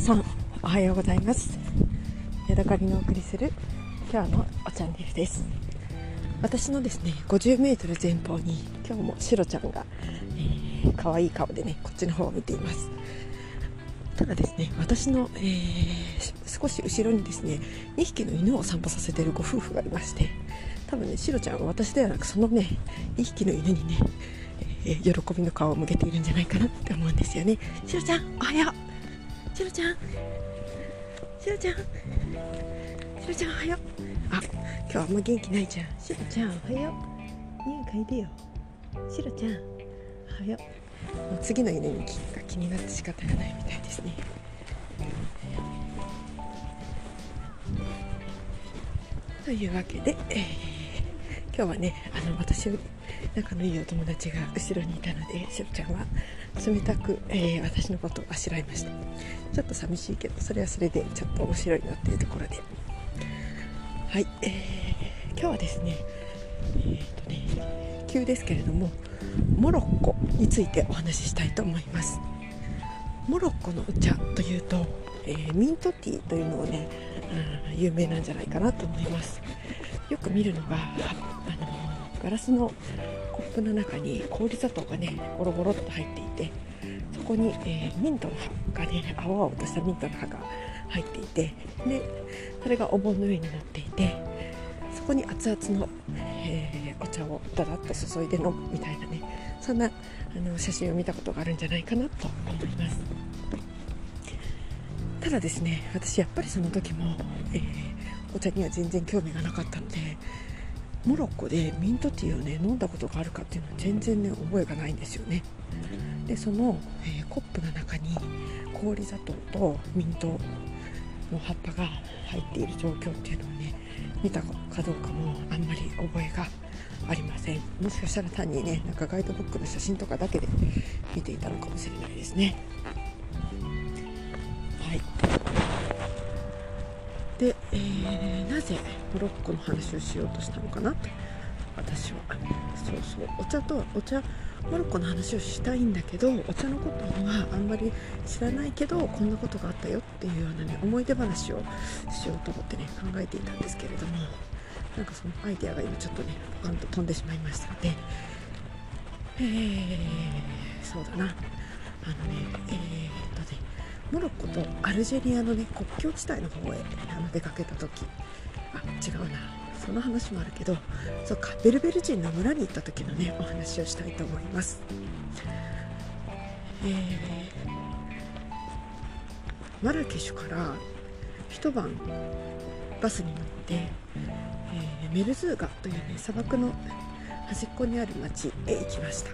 さんおはようございます。ヤドカリのお送りする今日のおチャンネルです。私のですね 50m 前方に今日もシロちゃんが、えー、可愛い顔でねこっちの方を見ています。ただですね私の、えー、少し後ろにですね2匹の犬を散歩させているご夫婦がいまして多分ねシロちゃんは私ではなくそのね2匹の犬にね、え、喜びの顔を向けているんじゃないかなって思うんですよね。シロちゃんおはよう。ろちゃん。しろちゃん。しろちゃんおはよう。あ今日あんま元気ないじゃん。しろちゃんおはよう。匂い嗅いでよ。しろちゃん。おはよう。もう次の犬にが気になって仕方がないみたいですね。というわけで、えー、今日はねあの私仲のいいお友達が後ろにいたのでしろちゃんは冷たく、えー、私のことをあしらいました。ちょっと寂しいけどそれはそれでちょっと面白いなっていうところで。はい、えー、今日はですねえー、とね急ですけれどもモロッコについてお話ししたいと思います。モロッコのお茶というと、えー、ミントティーというのをね、うん、有名なんじゃないかなと思います。よく見るのがガラスのコップの中に氷砂糖がねゴロゴロっと入っていてそこに、えー、ミントの葉がね青々としたミントの葉が入っていてでそれがお盆の上になっていてそこに熱々の、えー、お茶をダダッと注いで飲むみたいなねそんなあの写真を見たことがあるんじゃないかなと思います。ただですね私やっぱりその時も、えー、お茶には全然興味がなかったのでモロッコでミントティーをね飲んだことがあるかっていうのは全然ね覚えがないんですよね。でその、えー、コップの中に氷砂糖とミントの葉っぱが入っている状況っていうのをね見たかどうかもあんまり覚えがありません。もしかしたら単にねなんかガイドブックの写真とかだけで見ていたのかもしれないですね。で、えー、ぜモロッコの話をしようとしたのかなって私は。そうそう。お茶とお茶モロッコの話をしたいんだけどお茶のことはあんまり知らないけどこんなことがあったよっていうようなね思い出話をしようと思ってね考えていたんですけれどもなんかそのアイデアが今ちょっとねポカンと飛んでしまいましたのでえー、そうだな。あのねえー、っとねモロッコとアルジェリアのね国境地帯の方へあの出かけた時。あ違うなその話もあるけどそっかベルベル人の村に行った時のねお話をしたいと思います。えー、マラケシュから一晩バスに乗って、えー、メルズーガというね砂漠の端っこにある町へ行きました。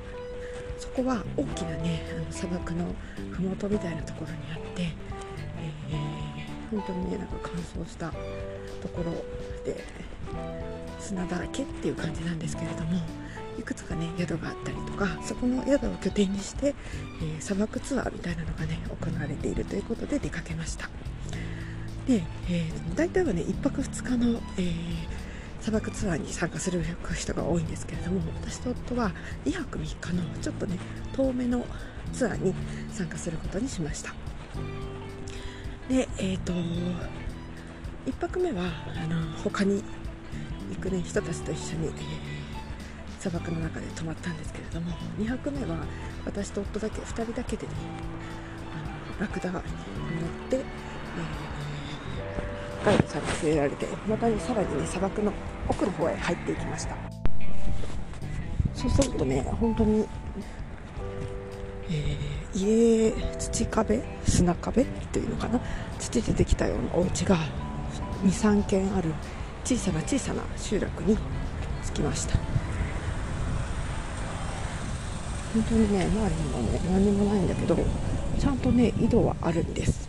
そこは大きなねあの砂漠の麓みたいなところにあって、えー、本当にねなんか乾燥したところで砂だらけっていう感じなんですけれどもいくつかね宿があったりとかそこの宿を拠点にして、えー、砂漠ツアーみたいなのがね行われているということで出かけました。で、えー、大体はね1泊2日の、えー砂漠ツアーに参加する人が多いんですけれども私と夫は2泊3日のちょっとね遠めのツアーに参加することにしました。でえっ、ー、と1泊目はあの他に行く、ね、人たちと一緒に、えー、砂漠の中で泊まったんですけれども2泊目は私と夫だけ2人だけでねあのラクダに乗って、えーガイドさんに連れられてまたねさらにね砂漠の奥の方へ入っていきました。そうするとね本当に、えー、家土壁砂壁っていうのかな土でできたようなお家が23軒ある。小さな小さな集落に着きました。本当にね周りにもね何もないんだけどちゃんとね井戸はあるんです。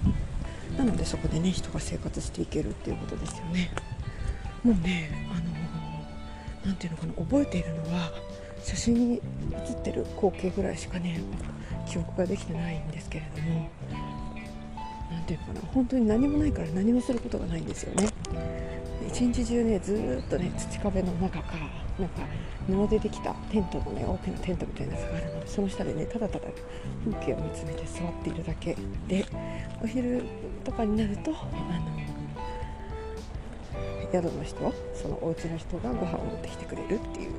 なのでそこでね人が生活していけるっていうことですよね。もうねあの何ていうのかな覚えているのは写真に写ってる光景ぐらいしかね記憶ができてないんですけれどもていうかな本当に何もないから何もすることがないんですよね、一日中ねずっとね土壁の中かなんか布でできたテントのね大きなテントみたいなやつがあるのでその下でねただただ風景を見つめて座っているだけでお昼とかになるとあの宿の人そのお家の人がご飯を持ってきてくれるっていう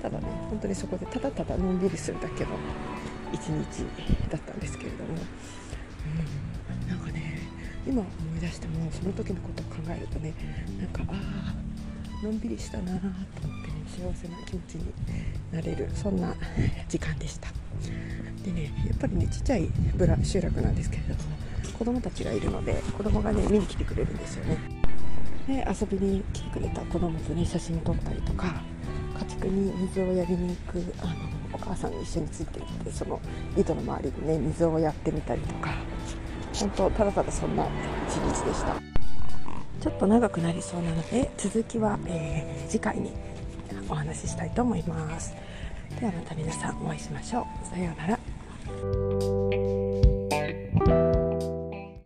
ただね本当にそこでただただのんびりするだけの一日だったんですけれども、うん、今思い出してもその時のことを考えるとねなんかああのんびりしたなと思ってね幸せな気持ちになれるそんな時間でした。でねやっぱりねちっちゃいブラ集落なんですけれども子供たちがいるので子供がね見に来てくれるんですよね。で遊びに来てくれた子供とね写真撮ったりとか家畜に水をやりに行くあのお母さんに一緒についていってその井戸の周りにね水をやってみたりとか本当ただただそんな一日でした。ちょっと長くなりそうなので続きは、えー、次回にお話ししたいと思います。ではまた皆さんお会いしましょう。さようなら。